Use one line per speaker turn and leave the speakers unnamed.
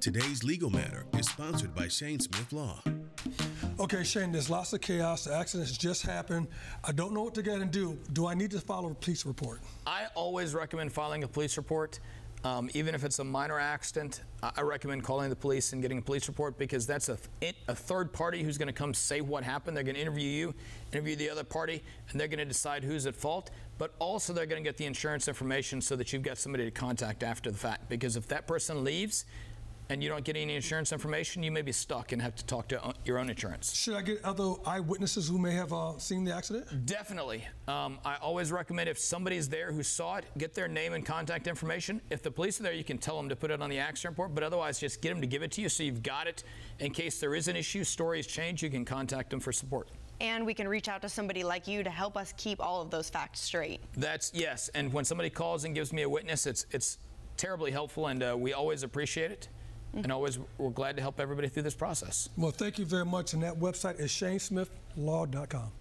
Today's legal matter is sponsored by Shane Smith Law.
Okay, Shane, there's lots of chaos. The accidents just happened. I don't know what to get and do. Do I need to file a police report?
I always recommend filing a police report. Um, even if it's a minor accident, I recommend calling the police and getting a police report because that's a, a third party who's going to come say what happened. They're going to interview you, interview the other party, and they're going to decide who's at fault. But also, they're going to get the insurance information so that you've got somebody to contact after the fact. Because if that person leaves, and you don't get any insurance information, you may be stuck and have to talk to your own insurance.
Should I get other eyewitnesses who may have uh, seen the accident?
Definitely. Um, I always recommend if somebody's there who saw it, get their name and contact information. If the police are there, you can tell them to put it on the accident report, but otherwise, just get them to give it to you so you've got it. In case there is an issue, stories change, you can contact them for support.
And we can reach out to somebody like you to help us keep all of those facts straight.
That's yes. And when somebody calls and gives me a witness, it's it's terribly helpful, and uh, we always appreciate it. Mm-hmm. And always, we're glad to help everybody through this process.
Well, thank you very much. And that website is shanesmithlaw.com.